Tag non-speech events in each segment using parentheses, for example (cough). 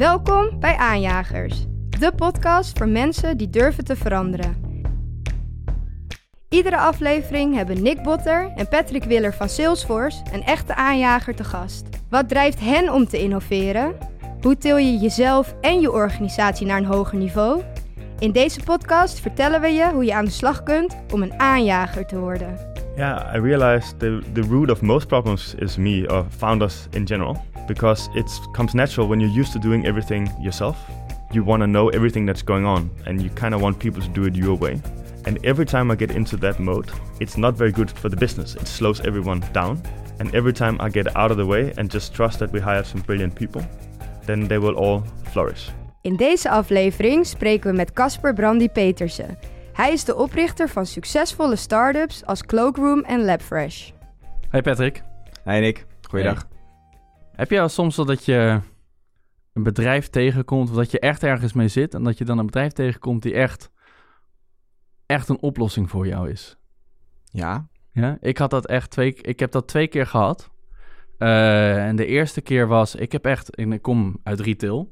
Welkom bij Aanjagers, de podcast voor mensen die durven te veranderen. Iedere aflevering hebben Nick Botter en Patrick Willer van Salesforce een echte aanjager te gast. Wat drijft hen om te innoveren? Hoe til je jezelf en je organisatie naar een hoger niveau? In deze podcast vertellen we je hoe je aan de slag kunt om een aanjager te worden. Yeah, I realized the, the root of most problems is me or founders in general because it comes natural when you're used to doing everything yourself. You want to know everything that's going on and you kind of want people to do it your way. And every time I get into that mode, it's not very good for the business. It slows everyone down. And every time I get out of the way and just trust that we hire some brilliant people, then they will all flourish. In deze aflevering spreken we met Casper Brandy Petersen. Hij is de oprichter van succesvolle start-ups als Cloakroom en Labfresh. Hey Patrick. Hey Nick, goeiedag. Heb je al soms al dat je een bedrijf tegenkomt of dat je echt ergens mee zit en dat je dan een bedrijf tegenkomt die echt, echt een oplossing voor jou is? Ja. Ja, ik had dat echt twee, ik heb dat twee keer gehad. Uh, en de eerste keer was, ik heb echt, ik kom uit retail.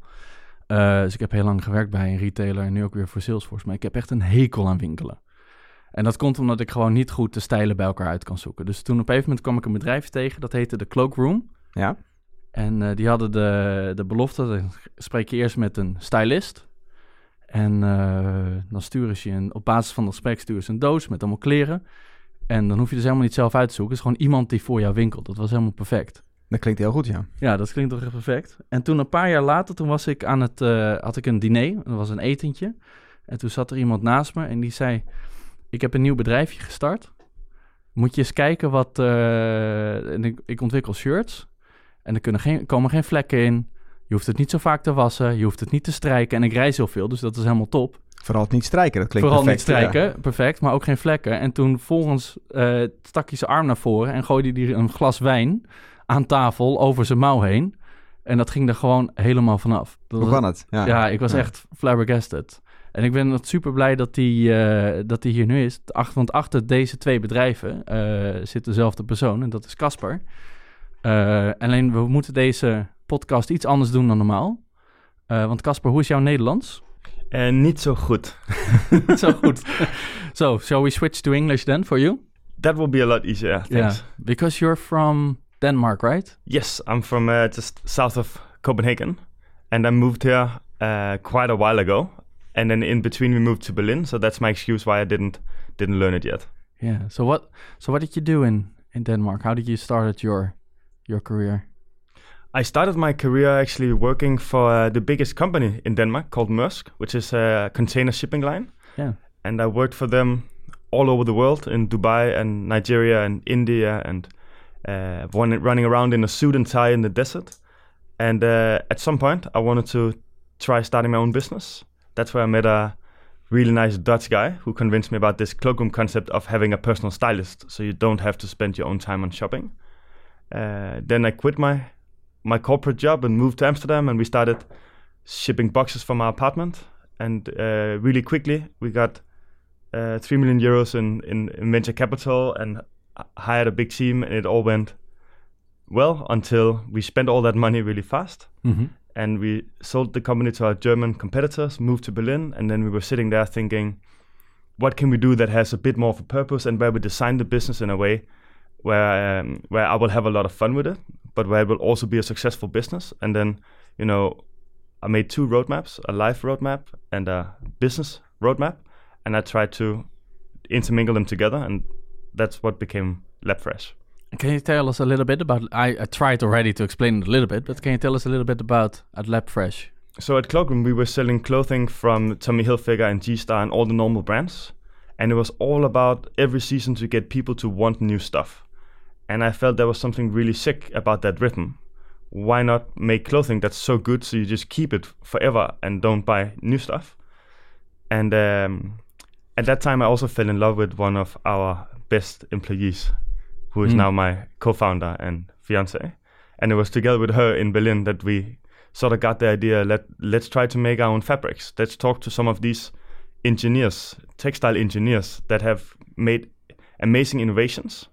Uh, dus ik heb heel lang gewerkt bij een retailer en nu ook weer voor Salesforce. Maar ik heb echt een hekel aan winkelen. En dat komt omdat ik gewoon niet goed de stijlen bij elkaar uit kan zoeken. Dus toen op een gegeven moment kwam ik een bedrijf tegen, dat heette de Cloakroom. Ja. En uh, die hadden de, de belofte, dan spreek je eerst met een stylist. En uh, dan sturen ze je, een, op basis van dat gesprek sturen ze een doos met allemaal kleren. En dan hoef je dus helemaal niet zelf uit te zoeken. Het is gewoon iemand die voor jou winkelt. Dat was helemaal perfect. Dat klinkt heel goed, ja. Ja, dat klinkt toch echt perfect. En toen een paar jaar later, toen was ik aan het, uh, had ik een diner. Dat was een etentje. En toen zat er iemand naast me en die zei... Ik heb een nieuw bedrijfje gestart. Moet je eens kijken wat... Uh, en ik, ik ontwikkel shirts. En er kunnen geen, komen geen vlekken in. Je hoeft het niet zo vaak te wassen. Je hoeft het niet te strijken. En ik reis heel veel, dus dat is helemaal top. Vooral het niet strijken, dat klinkt Vooral perfect. niet strijken, ja. perfect, maar ook geen vlekken. En toen volgens uh, stak hij zijn arm naar voren en gooide hij een glas wijn aan tafel over zijn mouw heen. En dat ging er gewoon helemaal vanaf. Dat Hoe kan het? Ja, ja ik was ja. echt flabbergasted. En ik ben super blij dat hij uh, dat hier nu is. Want achter deze twee bedrijven uh, zit dezelfde persoon en dat is Casper. Uh, alleen we moeten deze podcast iets anders doen dan normaal. want Casper, hoe is jouw Nederlands? Uh, niet zo goed. niet (laughs) zo goed. (laughs) so, shall we switch to English then for you? That will be a lot easier, thanks. Yeah, because you're from Denmark, right? Yes, I'm from uh, just south of Copenhagen, and I moved here uh, quite a while ago. And then in between, we moved to Berlin, so that's my excuse why I didn't didn't learn it yet. Yeah. So what? So what did you do in in Denmark? How did you start your your career? I started my career actually working for uh, the biggest company in Denmark called Maersk, which is a container shipping line. Yeah. And I worked for them all over the world in Dubai and Nigeria and India and uh, running around in a suit and tie in the desert. And uh, at some point, I wanted to try starting my own business. That's where I met a really nice Dutch guy who convinced me about this cloakroom concept of having a personal stylist, so you don't have to spend your own time on shopping. Uh, then I quit my my corporate job and moved to Amsterdam, and we started shipping boxes from our apartment. And uh, really quickly, we got uh, three million euros in, in, in venture capital and hired a big team, and it all went well until we spent all that money really fast. Mm-hmm. And we sold the company to our German competitors, moved to Berlin, and then we were sitting there thinking, what can we do that has a bit more of a purpose and where we design the business in a way where um, where I will have a lot of fun with it, but where it will also be a successful business. And then, you know, I made two roadmaps: a life roadmap and a business roadmap, and I tried to intermingle them together, and that's what became LabFresh. Can you tell us a little bit about? I, I tried already to explain it a little bit, but can you tell us a little bit about at LabFresh? So at Cloakroom, we were selling clothing from Tommy Hilfiger and G Star and all the normal brands, and it was all about every season to get people to want new stuff. And I felt there was something really sick about that rhythm. Why not make clothing that's so good so you just keep it forever and don't buy new stuff? And um, at that time, I also fell in love with one of our best employees, who is Mm. now my co-founder and fiance. And it was together with her in Berlin that we sort of got the idea. Let let's try to make our own fabrics. Let's talk to some of these engineers, textile engineers that have made amazing innovations.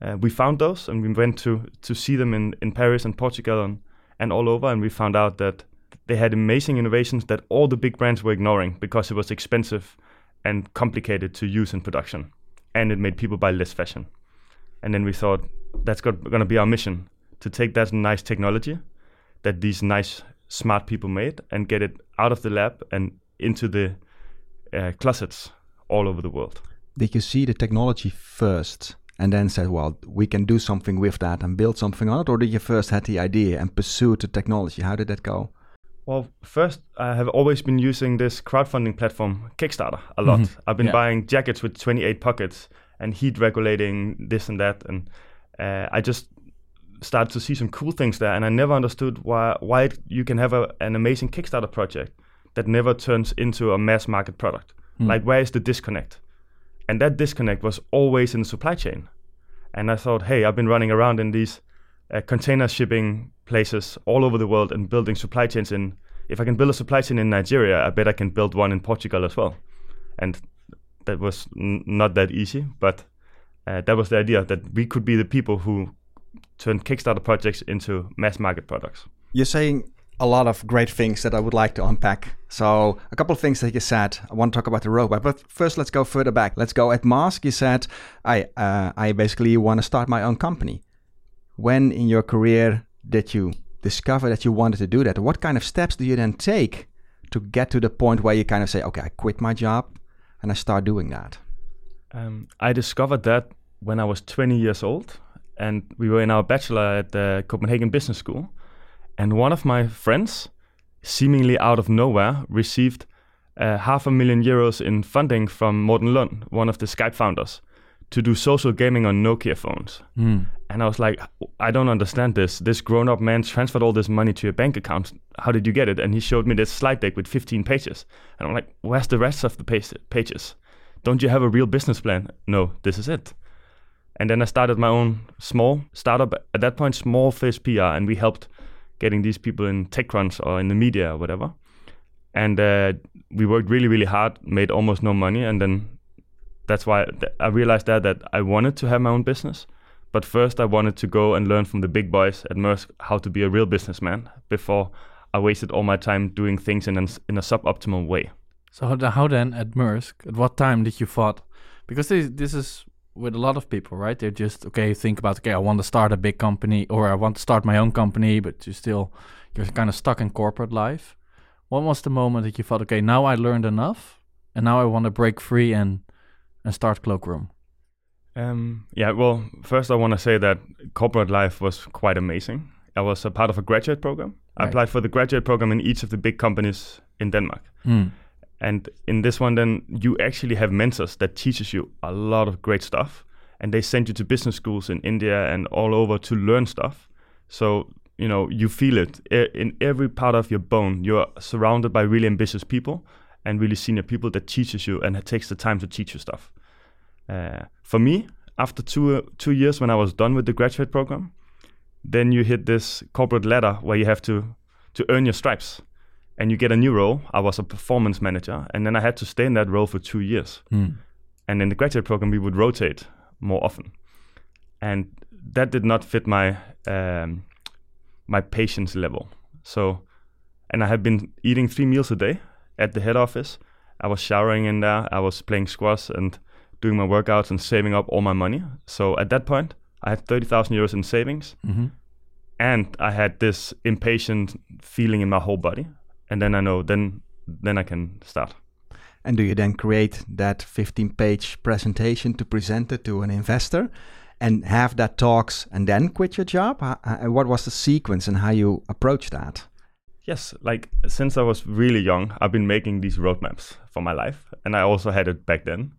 Uh, we found those and we went to to see them in, in Paris and Portugal and, and all over, and we found out that they had amazing innovations that all the big brands were ignoring because it was expensive and complicated to use in production, and it made people buy less fashion. And then we thought that's going to be our mission to take that nice technology that these nice smart people made and get it out of the lab and into the uh, closets all over the world. Did you see the technology first and then said, well, we can do something with that and build something on it? Or did you first had the idea and pursue the technology? How did that go? Well, first, I have always been using this crowdfunding platform, Kickstarter, a lot. Mhm. I've been Yeah. buying jackets with 28 pockets and heat regulating this and that. And uh, I just started to see some cool things there. And I never understood why, why you can have a, an amazing Kickstarter project that never turns into a mass market product. Hmm. Like, where is the disconnect? And that disconnect was always in the supply chain. And I thought, hey, I've been running around in these uh, container shipping places all over the world and building supply chains in. If I can build a supply chain in Nigeria, I bet I can build one in Portugal as well. And that was n- not that easy, but uh, that was the idea that we could be the people who turn Kickstarter projects into mass market products. You're saying a lot of great things that I would like to unpack. So, a couple of things that you said. I want to talk about the roadmap, but first, let's go further back. Let's go at Maersk. You said, I, uh, I basically want to start my own company. When in your career did you discover that you wanted to do that? What kind of steps do you then take to get to the point where you kind of say, okay, I quit my job and I start doing that? Um, I discovered that when I was 20 years old, and we were in our bachelor at the Copenhagen Business School, and one of my friends, seemingly out of nowhere, received uh, half a million euros in funding from Morten Lund, one of the Skype founders, to do social gaming on Nokia phones. Hmm. And I was like, I don't understand this. This grown up man transferred all this money to your bank account. How did you get it? And he showed me this slide deck with 15 pages. And I'm like, where's the rest of the pages? Don't you have a real business plan? No, this is it. And then I started my own small startup, at that point, small face PR, and we helped getting these people in TechCrunch or in the media or whatever. And uh, we worked really, really hard, made almost no money. And then that's why I realized that, that I wanted to have my own business. But first, I wanted to go and learn from the big boys at Maersk how to be a real businessman before I wasted all my time doing things in, an, in a suboptimal way. So how, then at Maersk? At what time did you thought? Because this is with a lot of people, right? They're just okay think about okay, I want to start a big company or I want to start my own company, but you still you're kind of stuck in corporate life. What was the moment that you thought, okay, now I learned enough, and now I want to break free and and start Cloakroom? Um, yeah, well, first I want to say that corporate life was quite amazing. I was a part of a graduate program. I applied for the graduate program in each of the big companies in Denmark. Hmm. And in this one, then you actually have mentors that teaches you a lot of great stuff, and they send you to business schools in India and all over to learn stuff. So you know you feel it in every part of your bone. You're surrounded by really ambitious people and really senior people that teaches you and takes the time to teach you stuff. Uh, for me, after two two years when I was done with the graduate program, then you hit this corporate ladder where you have to to earn your stripes and you get a new role. I was a performance manager, and then I had to stay in that role for two years. Hmm. And in the graduate program, we would rotate more often, and that did not fit my um, my patience level. So, and I had been eating three meals a day at the head office. I was showering in there. I was playing squash and doing my workouts and saving up all my money. So at that point, I had thirty thousand euros in savings, hmm and I had this impatient feeling in my whole body. And then I know, then then I can start. And do you then create that 15 page presentation to present it to an investor and have that talks and then quit your job? What was the sequence and how you approach that? Yes, like since I was really young, I've been making these roadmaps for my life, and I also had it back then.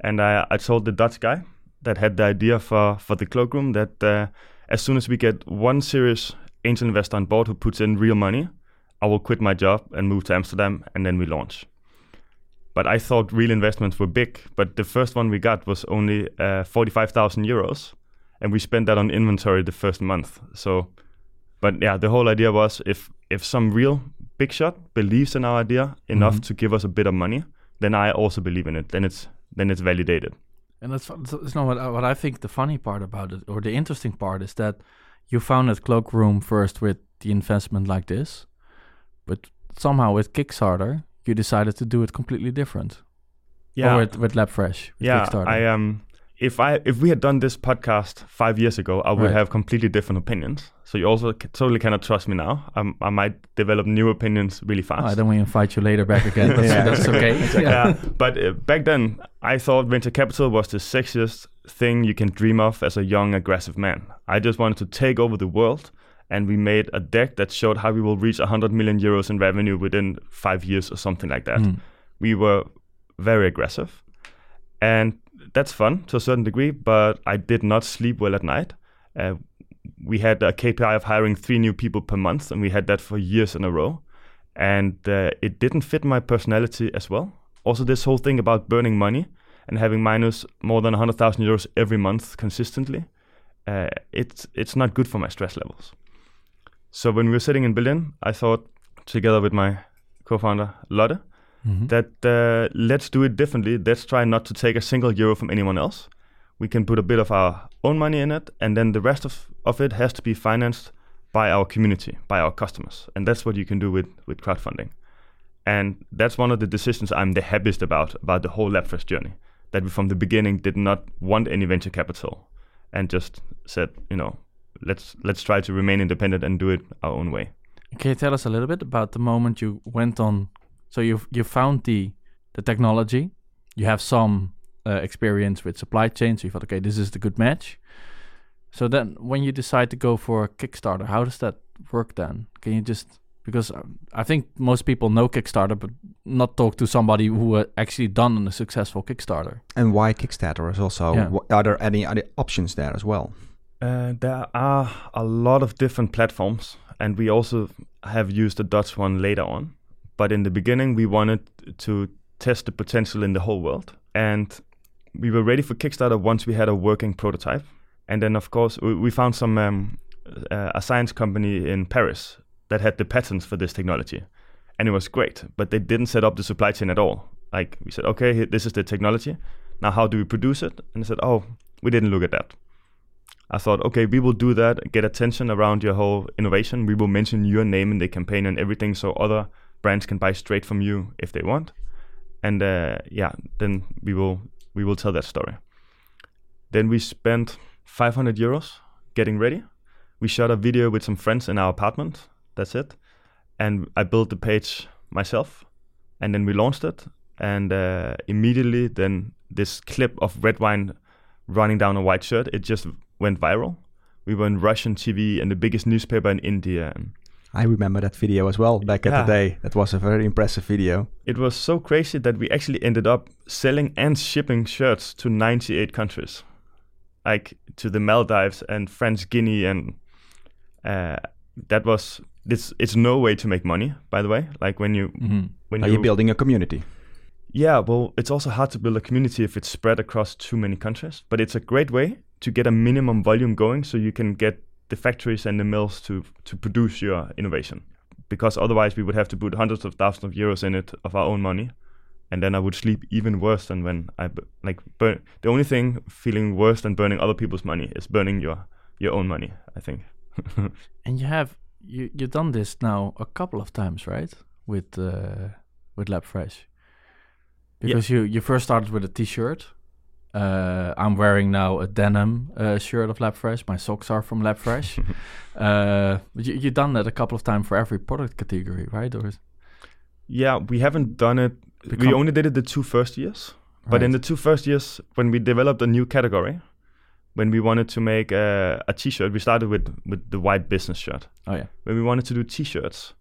And I, I told the Dutch guy that had the idea for for the cloakroom that uh, as soon as we get one serious angel investor on board who puts in real money, I will quit my job and move to Amsterdam, and then we launch. But I thought real investments were big, but the first one we got was only uh, forty-five thousand euros, and we spent that on inventory the first month. So but yeah, the whole idea was if if some real big shot believes in our idea enough Mhm. to give us a bit of money, then I also believe in it. Then it's then it's validated. And that's not what I, what I think the funny part about it, or the interesting part, is that you founded Cloakroom first with the investment like this, but somehow with Kickstarter, you decided to do it completely different. Yeah, Or with, with LabFresh. With yeah. Kickstarter. I um, if I if we had done this podcast five years ago, I would Right. have completely different opinions. So you also c- totally cannot trust me now. Um, I might develop new opinions really fast. Oh, then we invite you later back again. (laughs) That's, Yeah. that's okay. (laughs) yeah, but uh, back then I thought venture capital was the sexiest thing you can dream of as a young, aggressive man. I just wanted to take over the world, and we made a deck that showed how we will reach 100 million euros in revenue within five years or something like that. Mm. We were very aggressive, and that's fun to a certain degree. But I did not sleep well at night. Uh, we had a KPI of hiring three new people per month, and we had that for years in a row. And uh, it didn't fit my personality as well. Also, this whole thing about burning money and having minus more than 100,000 euros every month consistently, uh, it's it's not good for my stress levels. So when we were sitting in Berlin, I thought, together with my co-founder Lotte, Mhm. that uh, let's do it differently. Let's try not to take a single euro from anyone else. We can put a bit of our own money in it, and then the rest of, of it has to be financed by our community, by our customers, and that's what you can do with with crowdfunding. And that's one of the decisions I'm the happiest about about the whole LabFresh journey. That we from the beginning did not want any venture capital, and just said, you know, let's let's try to remain independent and do it our own way. Can you tell us a little bit about the moment you went on? So you you found the the technology, you have some uh, experience with supply chain, so you thought, okay, this is the good match. So then, when you decide to go for a Kickstarter, how does that work? Then can you just because um, I think most people know Kickstarter, but not talk to somebody who uh, actually done a successful Kickstarter. And why Kickstarter is also? Yeah. wh- Are there any other options there as well? Uh, there are a lot of different platforms, and we also have used the Dutch one later on. But in the beginning, we wanted to test the potential in the whole world, and we were ready for Kickstarter once we had a working prototype. And then, of course, we, we found some um, uh, a science company in Paris that had the patents for this technology, and it was great. But they didn't set up the supply chain at all. Like we said, okay, this is the technology. Now, how do we produce it? And they said, oh, we didn't look at that. I thought, okay, we will do that, get attention around your whole innovation. We will mention your name in the campaign and everything, so other brands can buy straight from you if they want. And uh, yeah, then we will we will tell that story. Then we spent 500 euros getting ready. We shot a video with some friends in our apartment. That's it. And I built the page myself, and then we launched it. And uh, immediately, then this clip of red wine running down a white shirt, it just went viral. We were in Russian TV and the biggest newspaper in India. I remember that video as well back at the day. That was a very impressive video. it was so crazy that we actually ended up selling and shipping shirts to 98 countries, like to the Maldives and French Guinea, and uh, that was this. It's no way to make money, by the way. Like when you Mm-hmm. when Are you building a community? Yeah, well, it's also hard to build a community if it's spread across too many countries, but it's a great way to get a minimum volume going so you can get the factories and the mills to to produce your innovation. Because otherwise we would have to put hundreds of thousands of euros in it of our own money. And then I would sleep even worse than when I like burn. The only thing feeling worse than burning other people's money is burning your your own money. I think. (laughs) And you have you you done this now a couple of times, right? With uh, with LabFresh, because you you first started with a T-shirt. Uh, I'm wearing now a denim uh, shirt of LabFresh. My socks are from LabFresh. (laughs) uh, but you've done that a couple of times for every product category, right? Or yeah, we haven't done it. we only did it the two first years. But in the two first years, when we developed a new category, when we wanted to make a, a T-shirt, we started with with the white business shirt. oh yeah, When we wanted to do T-shirts,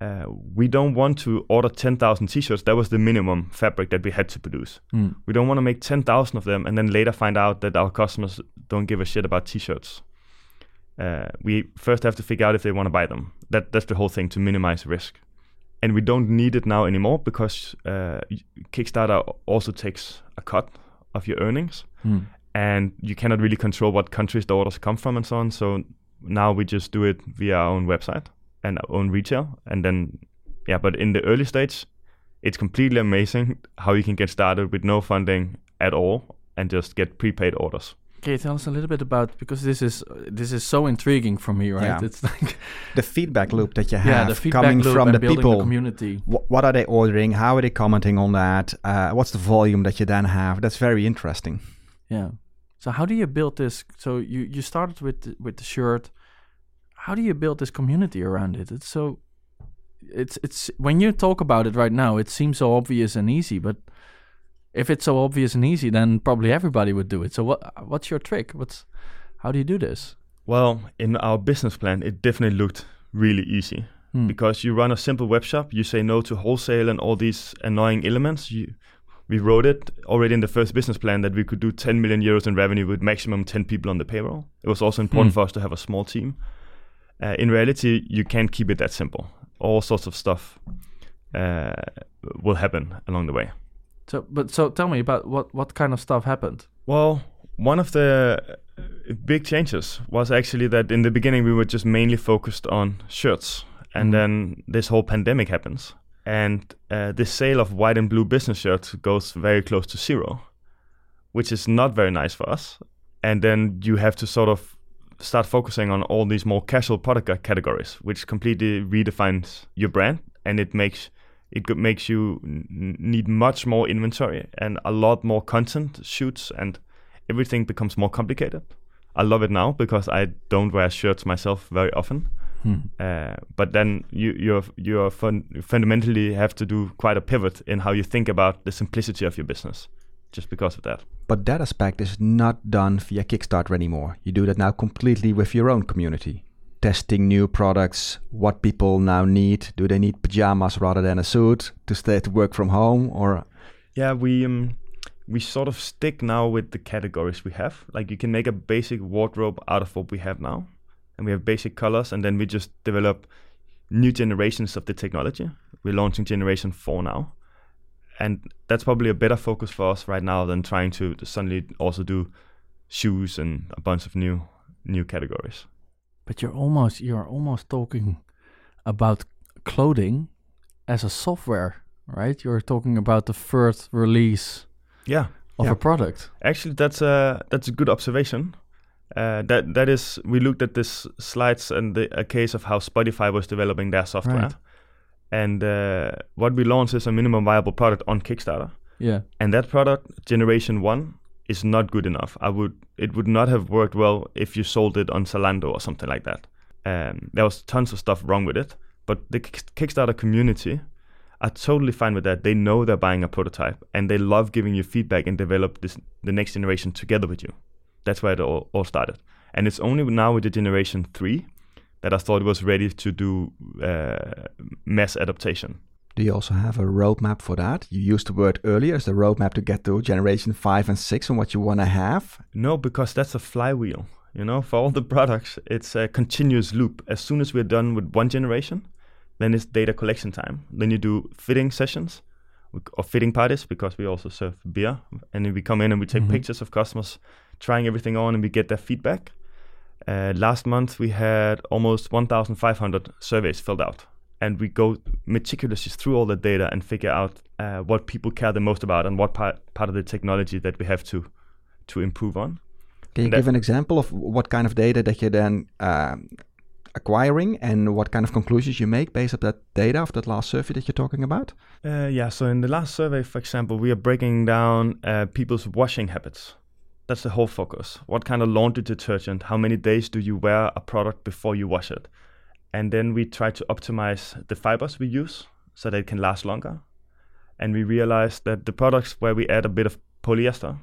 uh, we don't want to order ten thousand T-shirts. That was the minimum fabric that we had to produce. Mm. We don't want to make ten thousand of them and then later find out that our customers don't give a shit about T-shirts. Uh, we first have to figure out if they want to buy them. That that's the whole thing to minimize risk. And we don't need it now anymore because uh, Kickstarter also takes a cut of your earnings Mm. and you cannot really control what countries the orders come from and so on. So now we just do it via our own website and our own retail, and then yeah. But in the early stage, it's completely amazing how you can get started with no funding at all and just get prepaid orders. Can you tell us a little bit about because this is this is so intriguing for me, right? Yeah. It's like (laughs) The feedback loop that you have yeah, coming from the people. the community. Wh- what are they ordering? How are they commenting on that? Uh, what's the volume that you then have? That's very interesting. Yeah. So how do you build this? So you you started with the, with the shirt. How do you build this community around it? It's so it's it's when you talk about it right now, it seems so obvious and easy, but if it's so obvious and easy, then probably everybody would do it. So what what's your trick? What's how do you do this? Well, in our business plan, it definitely looked really easy Hmm. because you run a simple web shop, you say no to wholesale and all these annoying elements. You, we wrote it already in the first business plan that we could do 10 million euros in revenue with maximum 10 people on the payroll. It was also important Hmm. for us to have a small team. Uh, in reality, you can't keep it that simple. All sorts of stuff uh, will happen along the way. So but so tell me about what what kind of stuff happened. Well, one of the big changes was actually that in the beginning we were just mainly focused on shirts, and Mhm. then this whole pandemic happens, and uh, the sale of white and blue business shirts goes very close to zero, which is not very nice for us. And then you have to sort of start focusing on all these more casual product categories, which completely redefines your brand, and it makes it makes you need much more inventory and a lot more content shoots and everything becomes more complicated. I love it now because I don't wear shirts myself very often. Hmm. Uh, but then you you're you're fun- fundamentally have to do quite a pivot in how you think about the simplicity of your business, just because of that. But that aspect is not done via Kickstarter anymore. You do that now completely with your own community. Testing new products, what people now need. Do they need pajamas rather than a suit to stay to work from home or Yeah, we um we sort of stick now with the categories we have. Like you can make a basic wardrobe out of what we have now, and we have basic colors, and then we just develop new generations of the technology. We're launching generation four now, and that's probably a better focus for us right now than trying to suddenly also do shoes and a bunch of new new categories. But you're almost you're almost talking about clothing as a software, right? You're talking about the first release Yeah, of Yeah. a product. Actually, that's a that's a good observation. Uh, that that is, we looked at this slides and the, a case of how Spotify was developing their software, Right. And uh, what we launched is a minimum viable product on Kickstarter, Yeah. and that product generation one is not good enough. I would it would not have worked well if you sold it on Zalando or something like that. Um, there was tons of stuff wrong with it, but the Kick- Kickstarter community are totally fine with that. They know they're buying a prototype, and they love giving you feedback and develop this the next generation together with you. That's where it all, all started, and it's only now with the generation three that I thought was ready to do uh, mass adaptation. do you also have a roadmap for that? You used the word earlier as the roadmap to get to generation five and six and what you want to have. No, because that's a flywheel. You know, for all the products, it's a continuous loop. As soon as we're done with one generation, then it's data collection time. Then you do fitting sessions or fitting parties because we also serve beer. And then we come in and we take Mhm. pictures of customers trying everything on and we get their feedback. Uh, last month, we had almost 1,500 surveys filled out. And we go meticulously through all the data and figure out uh, what people care the most about and what part, part of the technology that we have to to improve on. Can you That- give an example of what kind of data that you're then um, acquiring and what kind of conclusions you make based on that data of that last survey that you're talking about? Uh, yeah, so in the last survey, for example, we are breaking down uh, people's washing habits. That's the whole focus. What kind of laundry detergent? How many days do you wear a product before you wash it? And then we try to optimize the fibers we use so that it can last longer. And we realized that the products where we add a bit of polyester,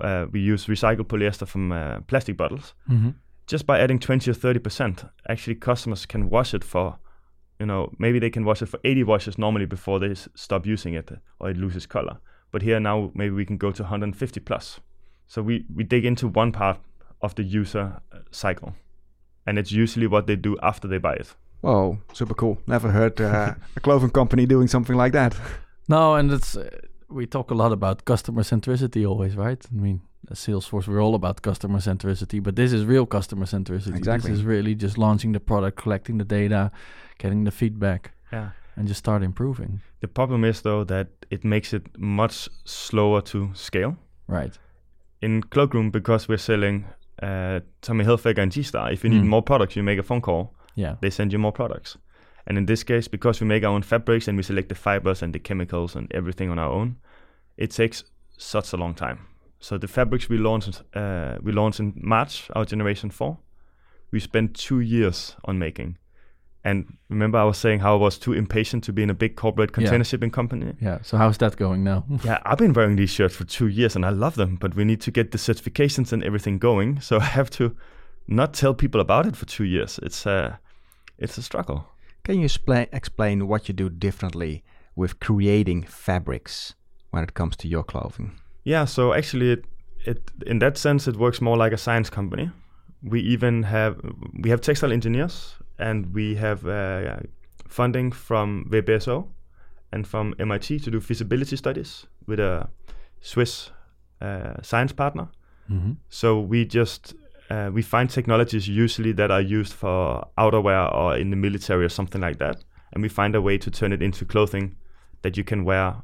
uh, we use recycled polyester from uh, plastic bottles. Mm-hmm. Just by adding 20 or 30 percent, actually customers can wash it for you know, maybe they can wash it for 80 washes normally before they s- stop using it or it loses color. But here now, maybe we can go to 150 plus. So we, we dig into one part of the user uh, cycle. And it's usually what they do after they buy it. Whoa, super cool. Never heard uh, (laughs) a clothing company doing something like that. No, and it's uh, we talk a lot about customer centricity always, right? I mean, at Salesforce, we're all about customer centricity, but this is real customer centricity. Exactly. This is really just launching the product, collecting the data, getting the feedback, Yeah. and just start improving. The problem is, though, that it makes it much slower to scale. Right. In Cloakroom, because we're selling uh, Tommy Hilfiger and G-Star, if you need Mm. more products, you make a phone call. Yeah. They send you more products. And in this case, because we make our own fabrics and we select the fibers and the chemicals and everything on our own, it takes such a long time. So the fabrics we launched, uh, we launched in March, our generation four. We spent two years on making. And remember, I was saying how I was too impatient to be in a big corporate Yeah. container shipping company. Yeah. So how's that going now? (laughs) Yeah, I've been wearing these shirts for two years and I love them, but we need to get the certifications and everything going. So (laughs) I have to not tell people about it for two years. It's a, it's a struggle. Can you explain explain what you do differently with creating fabrics when it comes to your clothing? Yeah, so actually, it, it in that sense it works more like a science company. We even have we have textile engineers and we have uh, funding from VBSO and from MIT to do feasibility studies with a Swiss uh, science partner. Mm-hmm. So we just uh, we find technologies usually that are used for outerwear or in the military or something like that, and we find a way to turn it into clothing that you can wear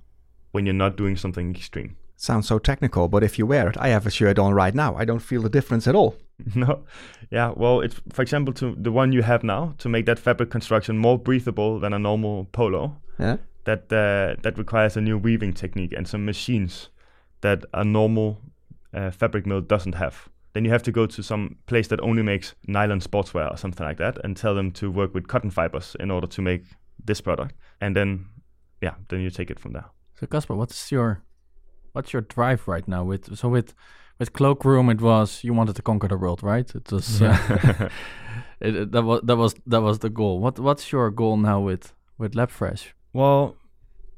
when you're not doing something extreme. Sounds so technical, but if you wear it, I have a shirt on right now. I don't feel the difference at all. (laughs) no, yeah. Well, it's for example to the one you have now to make that fabric construction more breathable than a normal polo. Yeah. That uh, that requires a new weaving technique and some machines that a normal uh, fabric mill doesn't have. Then you have to go to some place that only makes nylon sportswear or something like that, and tell them to work with cotton fibers in order to make this product. And then, yeah, then you take it from there. So Kasper, what's your what's your drive right now with so with with Cloakroom it was you wanted to conquer the world, right? It was uh, (laughs) it, it- that was that was that was the goal. What what's your goal now with with LabFresh? Well,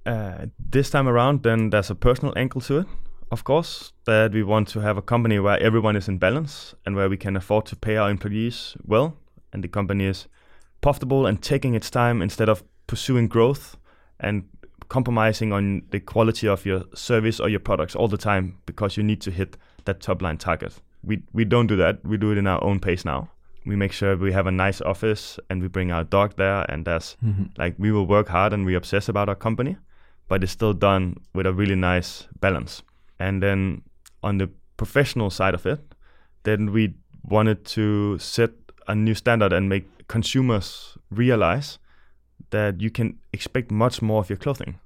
uh, this time around, then there's a personal angle to it, of course, that we want to have a company where everyone is in balance and where we can afford to pay our employees well, and the company is profitable and taking its time instead of pursuing growth and compromising on the quality of your service or your products all the time because you need to hit that top line target. We we don't do that. We do it in our own pace now. We make sure we have a nice office and we bring our dog there and there's mm-hmm. like we will work hard and we obsess about our company, but it's still done with a really nice balance. And then on the professional side of it, then we wanted to set a new standard and make consumers realize that you can expect much more of your clothing.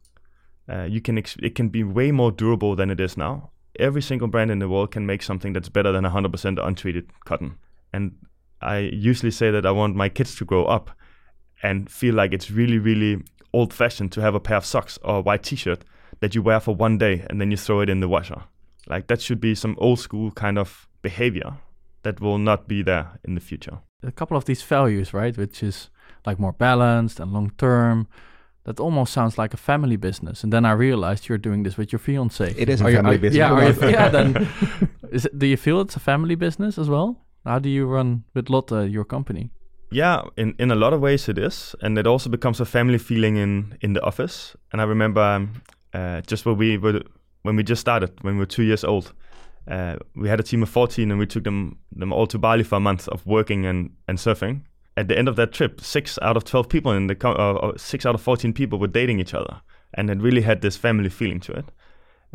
Uh, you can ex- it can be way more durable than it is now. Every single brand in the world can make something that's better than 100% untreated cotton. And I usually say that I want my kids to grow up and feel like it's really, really old fashioned to have a pair of socks or a white t shirt that you wear for one day and then you throw it in the washer. Like that should be some old school kind of behavior that will not be there in the future. A couple of these values, right, which is like more balanced and long term. That almost sounds like a family business. And then I realized you're doing this with your fiance. It is a Are you- family are- business. Yeah, are you, yeah. Then (laughs) is it, do you feel it's a family business as well? How do you run with Lotte your company? Yeah, in, in a lot of ways it is, and it also becomes a family feeling in, in the office. And I remember um, uh, just when we were when we just started, when we were two years old, uh, we had a team of fourteen, and we took them them all to Bali for a month of working and, and surfing. At the end of that trip, six out of twelve people in the co- uh, uh, six out of fourteen people were dating each other, and it really had this family feeling to it.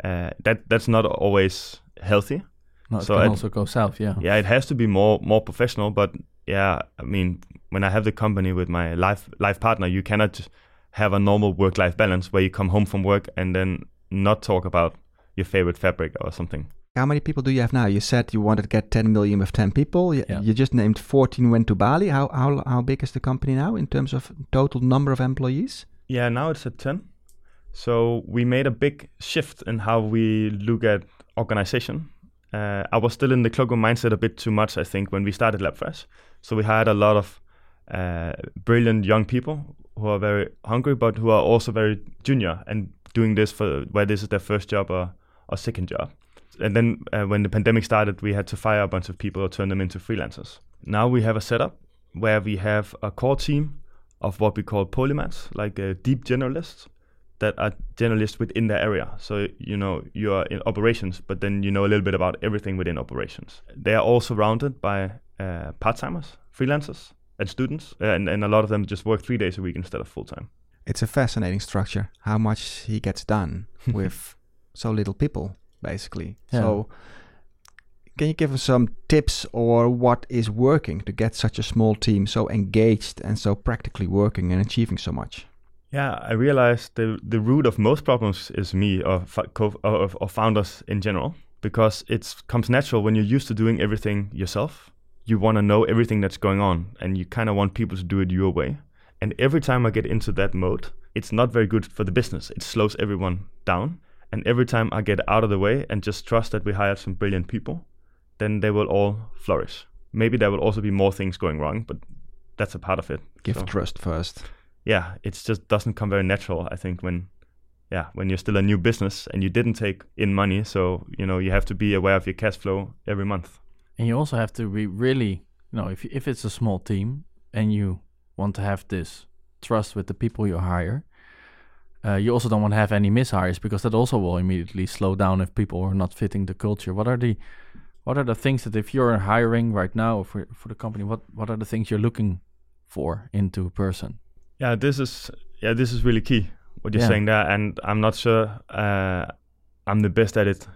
Uh, that that's not always healthy No, it So can I- also go south. Yeah. yeah, it has to be more more professional. But yeah, I mean, when I have the company with my life life partner, you cannot have a normal work life balance where you come home from work and then not talk about your favorite fabric or something. How many people do you have now? You said you wanted to get 10 million with 10 people. You, Yeah. you just named 14 went to Bali. How, how, how big is the company now in terms of total number of employees? Yeah, now it's at ten. So we made a big shift in how we look at organization. Uh, I was still in the Clogo mindset a bit too much, I think, when we started LabFresh. So we hired a lot of uh, brilliant young people who are very hungry, but who are also very junior and doing this for where this is their first job or, or second job. And then uh, when the pandemic started, we had to fire a bunch of people or turn them into freelancers. Now we have a setup where we have a core team of what we call polymaths, like uh, deep generalists that are generalists within their area. So you know you are in operations, but then you know a little bit about everything within operations. They are all surrounded by uh, part-timers, freelancers, and students, uh, and, and a lot of them just work three days a week instead of full time. It's a fascinating structure. How much he gets done (laughs) with so little people, basically. Yeah. So Can you give us some tips or what is working to get such a small team so engaged and so practically working and achieving so much? Yeah, I realized the the root of most problems is me or co- or, or founders in general because it comes natural when you're used to doing everything yourself. You want to know everything that's going on, and you kind of want people to do it your way. And every time I get into that mode, it's not very good for the business. It slows everyone down. And every time I get out of the way and just trust that we hired some brilliant people, then they will all flourish. Maybe there will also be more things going wrong, but that's a part of it. Give So, trust first. yeah, it just doesn't come very natural. I think when, yeah, when you're still a new business and you didn't take in money, so you know you have to be aware of your cash flow every month. And you also have to be really, you know, if if it's a small team and you want to have this trust with the people you hire, uh, you also don't want to have any mishires because that also will immediately slow down if people are not fitting the culture. What are the what are the things that if you're hiring right now for for the company, what what are the things you're looking for into a person? Yeah, this is yeah, this is really key what you're Yeah. saying there, and I'm not sure uh, I'm the best at it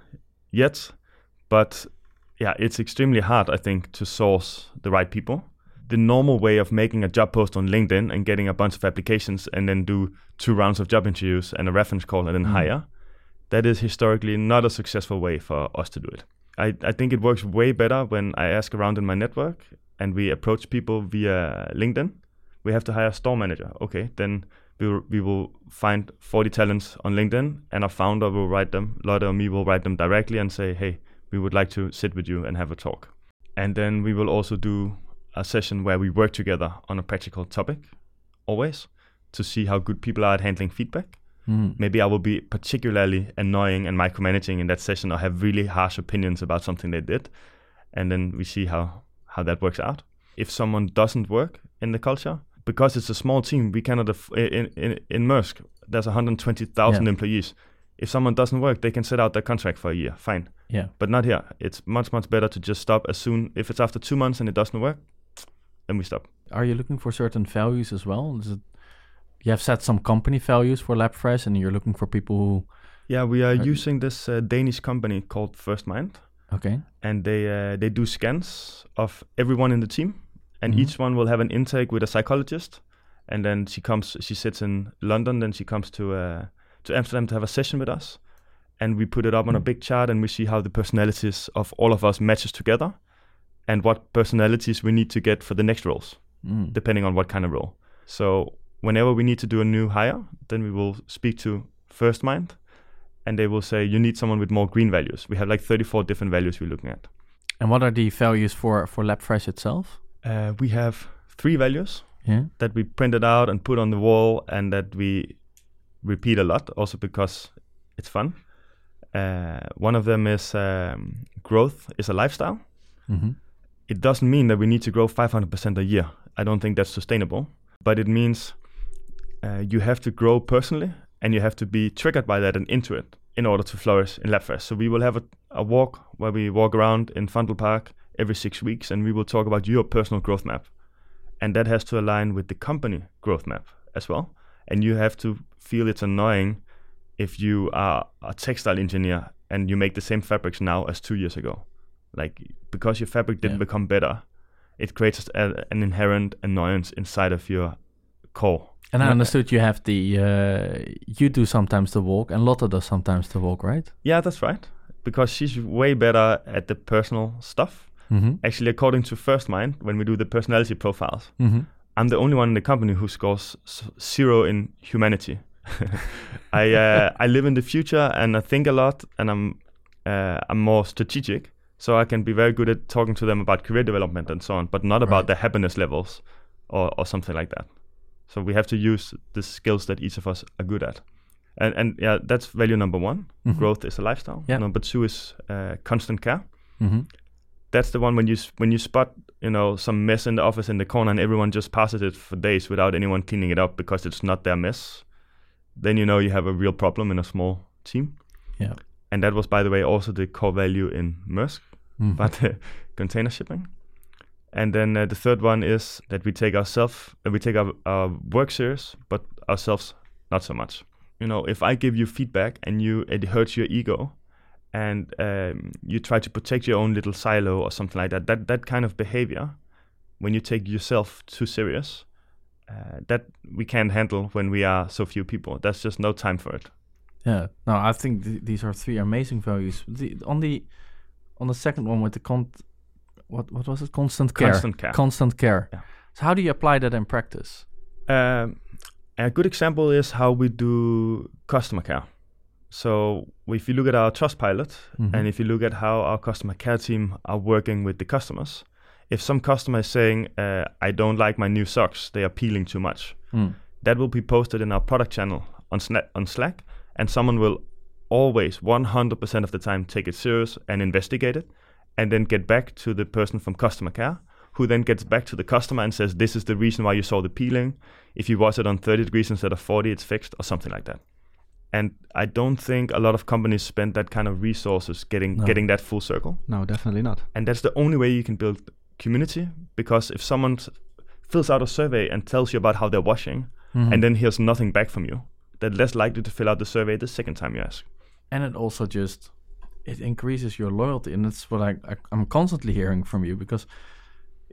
yet, but yeah, it's extremely hard, I think, to source the right people. The normal way of making a job post on LinkedIn and getting a bunch of applications and then do two rounds of job interviews and a reference call and then Mm. hire, that is historically not a successful way for us to do it. I, I think it works way better when I ask around in my network and we approach people via LinkedIn. We have to hire a store manager. Okay, then we will, we will find 40 talents on LinkedIn and a founder will write them. Lotte or me will write them directly and say, hey, we would like to sit with you and have a talk. And then we will also do a session where we work together on a practical topic, always, to see how good people are at handling feedback. Mm. Maybe I will be particularly annoying and micromanaging in that session or have really harsh opinions about something they did. And then we see how, how that works out. If someone doesn't work in the culture, because it's a small team, we cannot, aff- in, in, in Maersk, there's 120,000 Yeah. employees. If someone doesn't work, they can set out their contract for a year, fine. Yeah. But not here. It's much, much better to just stop as soon, if it's after two months and it doesn't work, then we stop. Are you looking for certain values as well? Is it you have set some company values for LabFresh, and you're looking for people who Yeah, we are Right. using this uh, Danish company called First Mind. okay, and they uh, they do scans of everyone in the team, and Mhm. each one will have an intake with a psychologist, and then she comes, she sits in London, then she comes to uh, to Amsterdam to have a session with us, and we put it up on a Mm. big chart, and we see how the personalities of all of us matches together, and what personalities we need to get for the next roles, mm. depending on what kind of role. So whenever we need to do a new hire, then we will speak to First Mind, and they will say you need someone with more green values. We have like 34 different values we're looking at. and what are the values for for LabFresh itself? Uh, we have three values Yeah, that we printed out and put on the wall, and that we repeat a lot, also because it's fun. Uh, one of them is um, growth is a lifestyle. hmm It doesn't mean that we need to grow 500% a year. I don't think that's sustainable. But it means uh, you have to grow personally, and you have to be triggered by that and into it in order to flourish in LabFresh. So we will have a, a walk where we walk around in Vondelpark every six weeks, and we will talk about your personal growth map and that has to align with the company growth map as well. And you have to feel it's annoying if you are a textile engineer and you make the same fabrics now as two years ago. Like because your fabric didn't Yeah. become better, it creates a, an inherent annoyance inside of your core. And I understood you have the uh, you do sometimes the walk, and Lotte does sometimes the walk, right? Yeah, that's right. Because she's way better at the personal stuff. Mm-hmm. Actually, according to First Mind, when we do the personality profiles, Mm-hmm. I'm the only one in the company who scores zero in humanity. (laughs) I uh, I live in the future and I think a lot and I'm uh, I'm more strategic, so I can be very good at talking to them about career development and so on, but not about Right. their happiness levels or or something like that. So we have to use the skills that each of us are good at. And and yeah, that's value number one. Mhm. Growth is a lifestyle. Yeah. Number two is uh, constant care Mm-hmm. that's the one when you when you spot you know some mess in the office in the corner and everyone just passes it for days without anyone cleaning it up because it's not their mess then you know you have a real problem in a small team Yeah. and that was by the way also the core value in Maersk Mm-hmm. but uh, container shipping and then uh, the third one is that we take ourselves uh, we take our, our work serious but ourselves not so much you know if i give you feedback and you it hurts your ego and um, you try to protect your own little silo or something like that. That that kind of behavior, when you take yourself too serious, uh, that we can't handle when we are so few people. That's just no time for it. Yeah. No, I think th- these are three amazing values. The, on the on the second one with the con, what what was it? Constant care. Constant care. Constant care. Yeah. So how do you apply that in practice? Um, a good example is how we do customer care. So if you look at our Trustpilot Mhm. and if you look at how our customer care team are working with the customers, if some customer is saying, uh, "I don't like my new socks; they are peeling too much," Mm. that will be posted in our product channel on Sna- on Slack, and someone will always 100% of the time take it serious and investigate it, and then get back to the person from customer care, who then gets back to the customer and says, "This is the reason why you saw the peeling. If you wash it on 30 degrees instead of 40, it's fixed," or something like that. And I don't think a lot of companies spend that kind of resources getting No. getting that full circle No, definitely not. and that's the only way you can build community because if someone fills out a survey and tells you about how they're washing Mhm. and then hears nothing back from you they're less likely to fill out the survey the second time you ask and it also just it increases your loyalty. And that's what I, I i'm constantly hearing from you because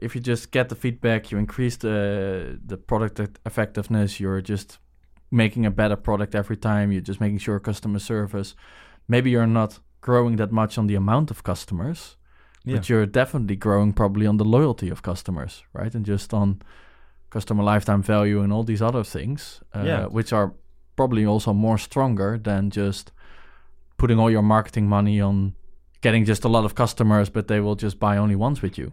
if you just get the feedback you increase the the product effectiveness. You're just making a better product every time. You're just making sure customer service. Maybe you're not growing that much on the amount of customers but you're definitely growing probably on the loyalty of customers right? And just on customer lifetime value and all these other things uh, Yeah. which are probably also more stronger than just putting all your marketing money on getting just a lot of customers but they will just buy only once with you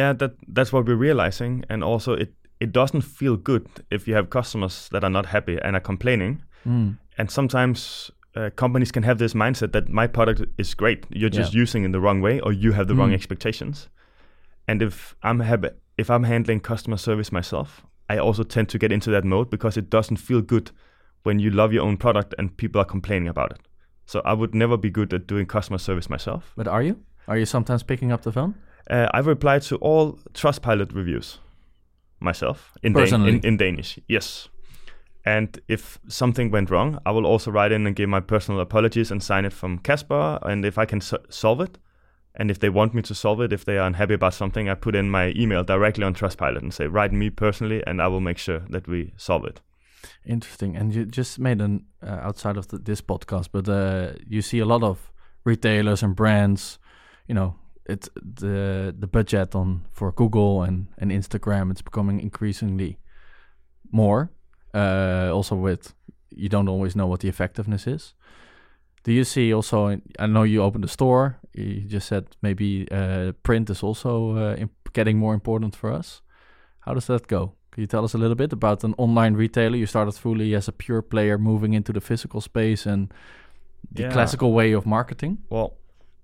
yeah that that's what we're realizing and also it it doesn't feel good if you have customers that are not happy and are complaining Mm. and sometimes uh, companies can have this mindset that my product is great you're just Yeah. using it the wrong way or you have the wrong Mm. expectations and if i'm hab- if i'm handling customer service myself i also tend to get into that mode because it doesn't feel good when you love your own product and people are complaining about it so i would never be good at doing customer service myself. But are you? Are you sometimes picking up the phone? Uh, i've replied to all trustpilot reviews myself in, Dan- in, in danish yes. And if something went wrong, I will also write in and give my personal apologies and sign it from Kasper. And if I can so- solve it, and if they want me to solve it, if they are unhappy about something, I put in my email directly on Trustpilot and say, write me personally, and I will make sure that we solve it. Interesting. And you just made an uh, outside of the, this podcast, but uh, you see a lot of retailers and brands. You know, it's the the budget on for Google and and Instagram. It's becoming increasingly more. Uh, also, with you don't always know what the effectiveness is. Do you see also? I know you opened a store. You just said maybe uh, print is also uh, getting more important for us. How does that go? Can you tell us a little bit about an online retailer? You started fully as a pure player, moving into the physical space and the Yeah. classical way of marketing. Well,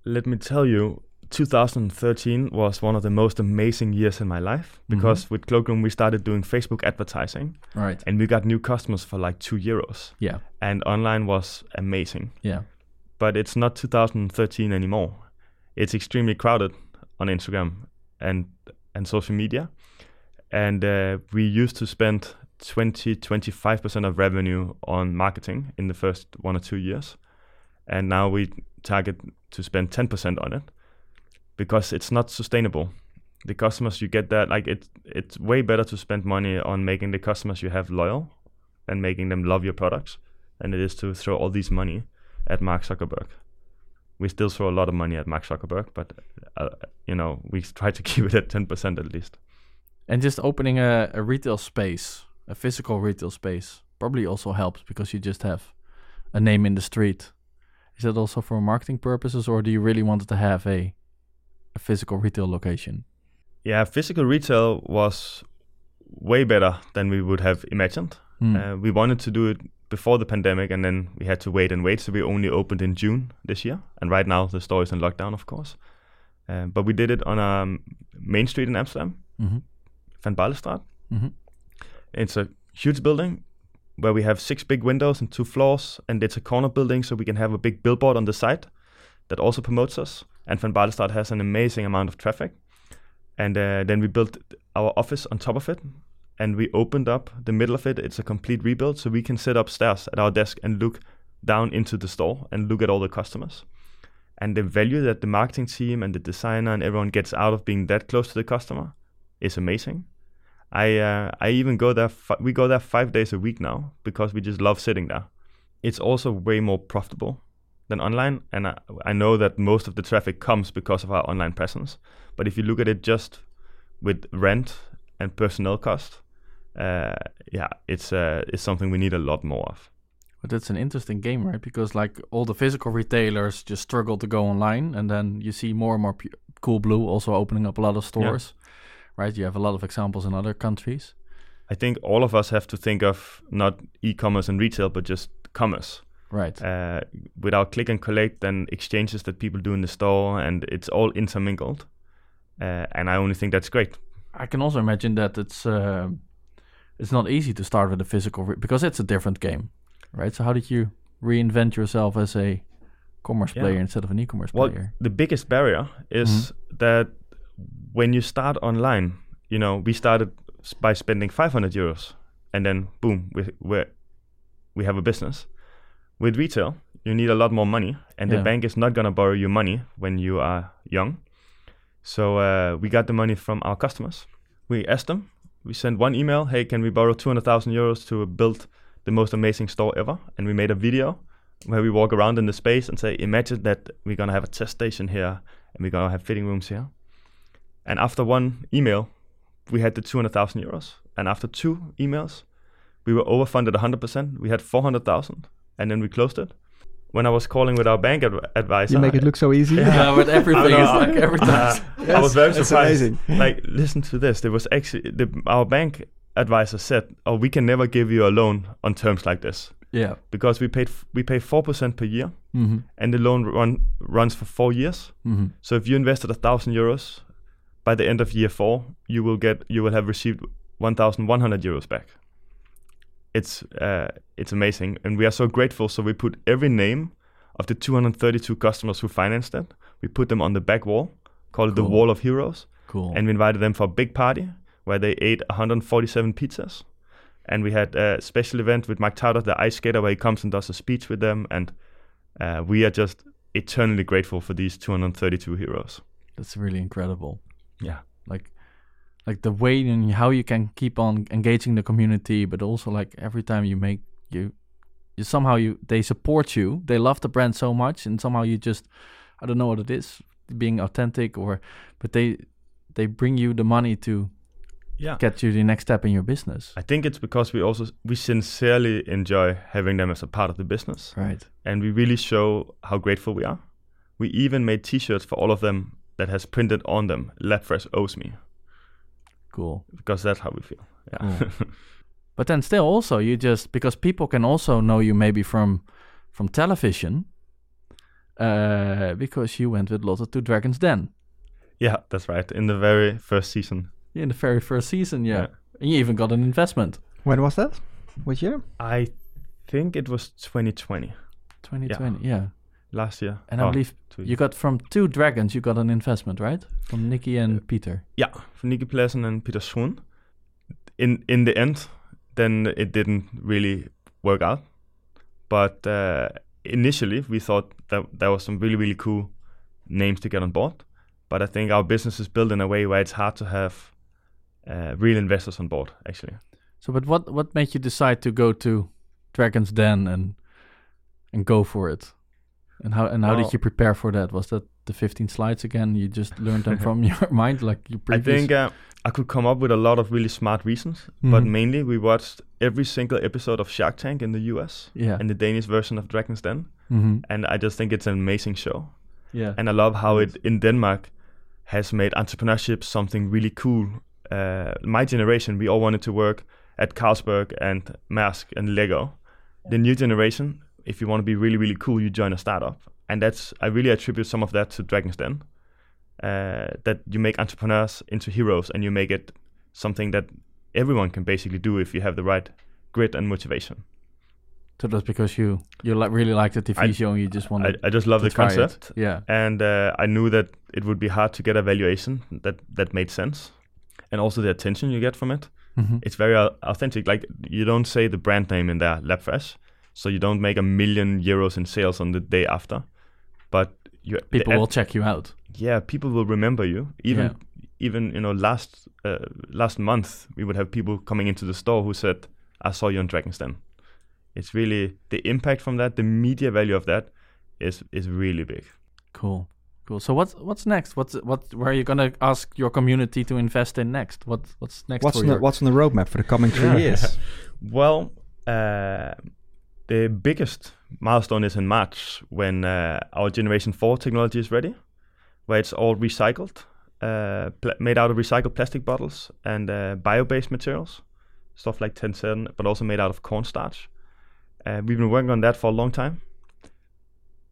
let me tell you, 2013 was one of the most amazing years in my life mm-hmm. because with Cloakroom we started doing Facebook advertising Right. and we got new customers for like two euros. Yeah. And online was amazing. Yeah. but it's not 2013 anymore. It's extremely crowded on Instagram and and social media, and uh, we used to spend 20 25 percent of revenue on marketing in the first one or two years, and now we target to spend 10 percent on it because it's not sustainable. The customers you get that like it it's way better to spend money on making the customers you have loyal and making them love your products than it is to throw all this money at Mark Zuckerberg. We still throw a lot of money at Mark Zuckerberg, but uh, you know we try to (laughs) keep it at ten percent at least. And just opening a, a retail space, a physical retail space, probably also helps because you just have a name in the street. Is that also for marketing purposes, or do you really want to have a a physical retail location? Yeah, physical retail was way better than we would have imagined. Hmm. Uh, we wanted to do it before the pandemic, and then we had to wait and wait. So we only opened in June this year, and right now the store is in lockdown, of course. Uh, but we did it on a main street in Amsterdam, Mhm. Van Baerlestraat. Mhm. It's a huge building where we have six big windows and two floors, and it's a corner building, so we can have a big billboard on the side that also promotes us. And Van Baerlestraat has an amazing amount of traffic. And uh, then we built our office on top of it, and we opened up the middle of it. It's a complete rebuild, so we can sit upstairs at our desk and look down into the store and look at all the customers. and the value that the marketing team and the designer and everyone gets out of being that close to the customer is amazing. I uh, I even go there. Fi- we go there five days a week now because we just love sitting there. It's also way more profitable than online, and I, I know that most of the traffic comes because of our online presence. But if you look at it just with rent and personnel cost, uh, yeah, it's uh, it's something we need a lot more of. But that's an interesting game, right? Because like all the physical retailers just struggle to go online, and then you see more and more Coolblue also opening up a lot of stores, right? You have a lot of examples in other countries. I think all of us have to think of not e-commerce and retail, but just commerce. Right. Uh, with our click and collect and exchanges that people do in the store, and it's all intermingled. Uh, and I only think that's great. I can also imagine that it's uh, it's not easy to start with a physical re- because it's a different game, right? So how did you reinvent yourself as a commerce Yeah. player instead of an e-commerce Well, player? the biggest barrier is that when you start online, you know, we started by spending 500 euros, and then boom, we we we have a business. With retail, you need a lot more money, and Yeah. the bank is not gonna borrow you money when you are young. So uh, we got the money from our customers. We asked them. We sent one email. Hey, can we borrow 200,000 euros to build the most amazing store ever? And we made a video where we walk around in the space and say, imagine that we're gonna have a test station here and we're gonna have fitting rooms here. And after one email, we had the 200,000 euros. And after two emails, we were overfunded 100%. We had 400,000 and then we closed it. When I was calling with our bank adv- advisor, You make it look so easy. Yeah, but everything I is like every (laughs) time. Uh, I was very That's surprised. amazing. Like, listen to this. There was actually the, our bank advisor said, "Oh, we can never give you a loan on terms like this yeah. because we paid f- we pay four percent per year, Mm-hmm. and the loan run runs for four years. Mm-hmm. So if you invested a thousand euros, by the end of year four, you will get you will have received one thousand one hundred euros back. It's uh, it's amazing, and we are so grateful. So we put every name of the 232 customers who financed it. We put them on the back wall, call it the Wall of Heroes, Cool. and we invited them for a big party where they ate 147 pizzas. And we had a special event with Mark Tuitert, the ice skater, where he comes and does a speech with them. And uh, we are just eternally grateful for these 232 heroes. That's really incredible. Yeah. Like like the way and how you can keep on engaging the community, but also like every time you make you you somehow you they support you. They love the brand so much and somehow you just I don't know what it is, being authentic or but they they bring you the money to Yeah. get you the next step in your business. I think it's because we also we sincerely enjoy having them as a part of the business, Right. and we really show how grateful we are. We even made T-shirts for all of them that has printed on them "LabFresh owes me" Cool. because that's how we feel. Yeah. Cool. (laughs) But then still also you just because people can also know you maybe from from television. Uh, because you went with Lotte to Dragon's Den. yeah, that's right. In the very first season, in the very first season, yeah. Yeah. And you even got an investment. When was that? Which year? I think it was 2020 2020, yeah. Last year. And I Oh, believe two you got from two dragons, you got an investment, right? From Nikkie and Peter. yeah, from Nikkie Plessen and Peter Schoen. In in the end, then it didn't really work out. But uh, initially, we thought that there was some really really cool names to get on board. But I think our business is built in a way where it's hard to have uh, real investors on board. Actually, So, but what what made you decide to go to Dragon's Den and and go for it? And how and how Well- did you prepare for that? Was that the 15 slides again? You just learned them (laughs) from your (laughs) mind, like your I think uh, I could come up with a lot of really smart reasons. But Mhm. mainly, we watched every single episode of Shark Tank in the U.S. yeah, and the Danish version of Dragon's Den, hmm and I just think it's an amazing show. yeah, and I love how it in Denmark has made entrepreneurship something really cool. Uh, my generation, we all wanted to work at Carlsberg and Maersk and Lego. The new generation, if you want to be really really cool, you join a startup, and that's I really attribute some of that to Dragon's Den. Uh, that you make entrepreneurs into heroes, and you make it something that everyone can basically do if you have the right grit and motivation. so that's because you you li- really like the TV I- show and you just wanted I, I just love the try it. concept. Yeah, and uh, I knew that it would be hard to get a valuation that that made sense, and also the attention you get from it. hmm It's very au- authentic. Like you don't say the brand name in there, LabFresh, so you don't make a million euros in sales on the day after. but you People the- will check you out. yeah, people will remember you. Even Yeah. even you know last uh, last month we would have people coming into the store who said, "I saw you on Dragon's Den." It's really the impact from that, the media value of that, is is really big. Cool. Cool. So what's what's next? What's what where are you gonna ask your community to invest in next? What what's next What's for on the, what's on the roadmap for the coming three Yeah. years? (laughs) Well, uh, the biggest milestone is in March when uh, our Generation 4 technology is ready, where it's all recycled, uh, pl- made out of recycled plastic bottles and uh, bio based materials, stuff like Tencel, but also made out of cornstarch. Uh, we've been working on that for a long time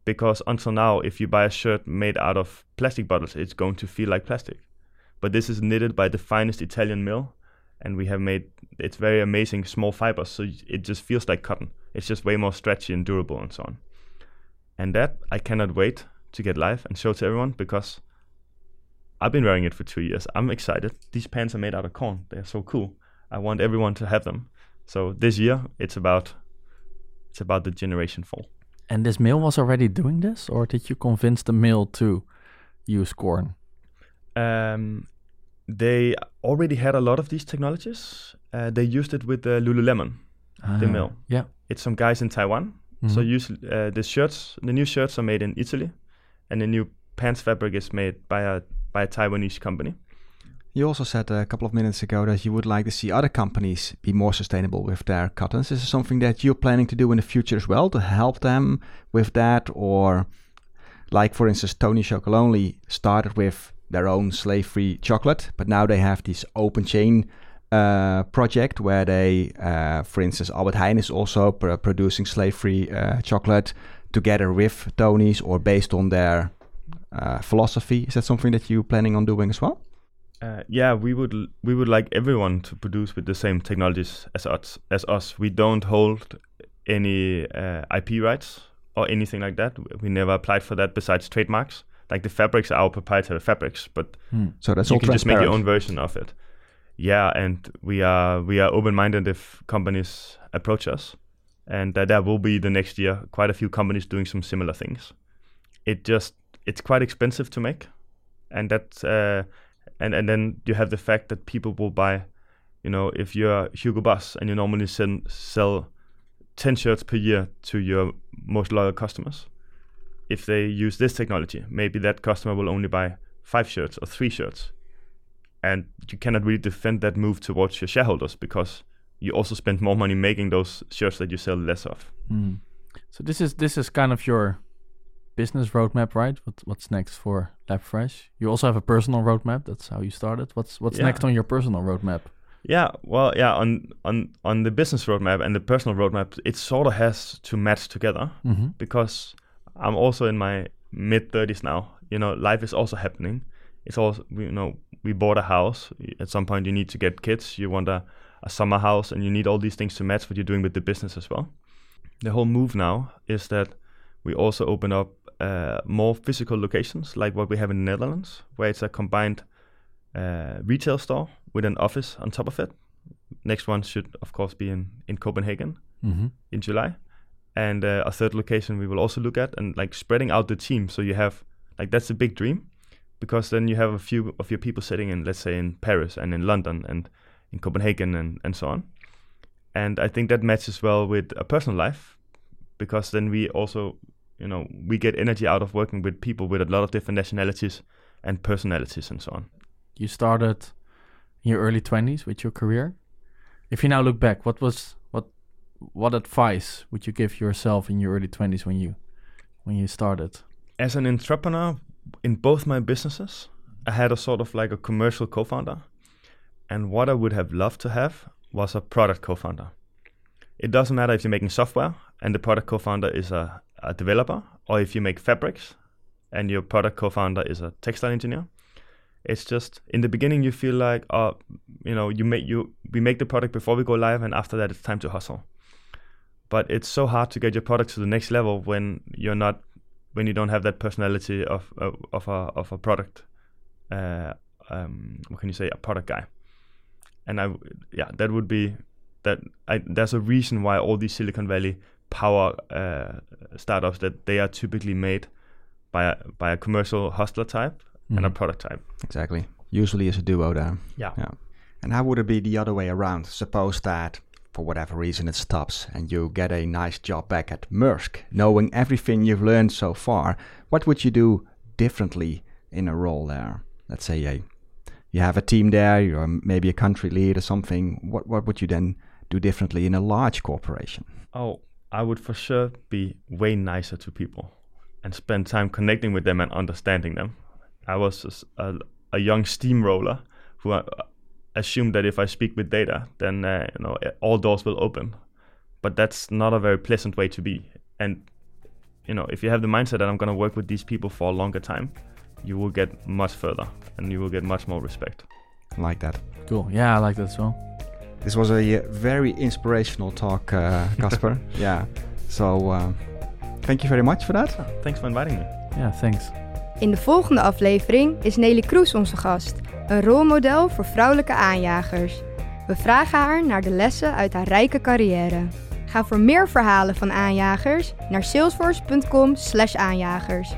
because until now, if you buy a shirt made out of plastic bottles, it's going to feel like plastic. But this is knitted by the finest Italian mill, and we have made it's very amazing small fibers, so it just feels like cotton. It's just way more stretchy and durable and so on. And that I cannot wait to get live and show to everyone because I've been wearing it for two years. I'm excited. These pants are made out of corn. They're so cool. I want everyone to have them. So this year it's about it's about the generation four. and this mill was already doing this, or did you convince the mill to use corn? Um, they already had a lot of these technologies. Uh, they used it with the Lululemon. The Ah, mill. Yeah. It's some guys in Taiwan. So Mhm. usually uh, the shirts, the new shirts are made in Italy, and the new pants fabric is made by a by a Taiwanese company. You also said a couple of minutes ago that you would like to see other companies be more sustainable with their cottons. Is this something that you're planning to do in the future as well to help them with that? Or, like for instance, Tony Chocolonely started with their own slave free chocolate, but now they have this open chain uh, project where they, uh, for instance, Albert Heijn is also pr- producing slave free uh, chocolate together with Tony's or based on their uh, philosophy. Is that something that you're planning on doing as well? Uh, yeah, we would l- we would like everyone to produce with the same technologies as us. As us, we don't hold any uh, IP rights or anything like that. We never applied for that besides trademarks. Like the fabrics are our proprietary fabrics, but Hmm. So that's you all can just make your own version of it. Yeah, and we are we are open minded if companies approach us, and uh, there will be the next year quite a few companies doing some similar things. It just it's quite expensive to make, and that uh, and and then you have the fact that people will buy, you know, if you're Hugo Boss and you normally send, sell ten shirts per year to your most loyal customers, if they use this technology, maybe that customer will only buy five shirts or three shirts. And you cannot really defend that move towards your shareholders because you also spend more money making those shares that you sell less of. Hmm. So this is this is kind of your business roadmap, right? What what's next for LabFresh? You also have a personal roadmap. That's how you started. What's what's Yeah. next on your personal roadmap? Yeah, well, yeah, on on on the business roadmap and the personal roadmap, it sort of has to match together Mm-hmm. because I'm also in my mid 30s now. You know, life is also happening. It's also, you know, we bought a house. At some point, you need to get kids. You want a, a summer house, and you need all these things to match what you're doing with the business as well. The whole move now is that we also open up uh, more physical locations, like what we have in the Netherlands, where it's a combined uh, retail store with an office on top of it. Next one should, of course, be in, in Copenhagen Mm-hmm. in July. And uh, a third location we will also look at and like spreading out the team. So you have like that's a big dream because then you have a few of your people sitting in, let's say, in Paris and in London and in Copenhagen and, and so on. And I think that matches well with a personal life because then we also, you know, we get energy out of working with people with a lot of different nationalities and personalities and so on. You started in your early twenties with your career. If you now look back, what was what what advice would you give yourself in your early twenties when you when you started? as an entrepreneur in both my businesses, I had a sort of like a commercial co-founder, and what I would have loved to have was a product co-founder. It doesn't matter if you're making software and the product co-founder is a, a developer, or if you make fabrics and your product co-founder is a textile engineer. It's just in the beginning you feel like, oh, you know, you make you we make the product before we go live, and after that it's time to hustle. But it's so hard to get your product to the next level when you're not when you don't have that personality of of, of a of a product uh, um, what can you say a product guy and I yeah that would be that I, there's a reason why all these Silicon Valley power uh, startups that they are typically made by a, by a commercial hustler type and a Mhm. product type. Exactly. Usually is a duo there. Yeah. Yeah. And how would it be the other way around? Suppose that for whatever reason it stops and you get a nice job back at Maersk, knowing everything you've learned so far. What would you do differently in a role there? Let's say a, you have a team there, you're maybe a country lead or something. What what would you then do differently in a large corporation? Oh, I would for sure be way nicer to people and spend time connecting with them and understanding them. I was a young steamroller who uh, assumed that if I speak with data, then uh, you know all doors will open. But that's not a very pleasant way to be. And you know, if you have the mindset that I'm going to work with these people for a longer time, you will get much further and you will get much more respect. Like that. Cool. Yeah, I like that as well. This was a very inspirational talk, uh, (laughs) Kasper. yeah. So uh, thank you very much for that. Thanks for inviting me. Yeah, thanks. In de volgende aflevering is Nelly Kroes onze gast, een rolmodel voor vrouwelijke aanjagers. We vragen haar naar de lessen uit haar rijke carrière. Ga voor meer verhalen van aanjagers naar salesforce.com/aanjagers.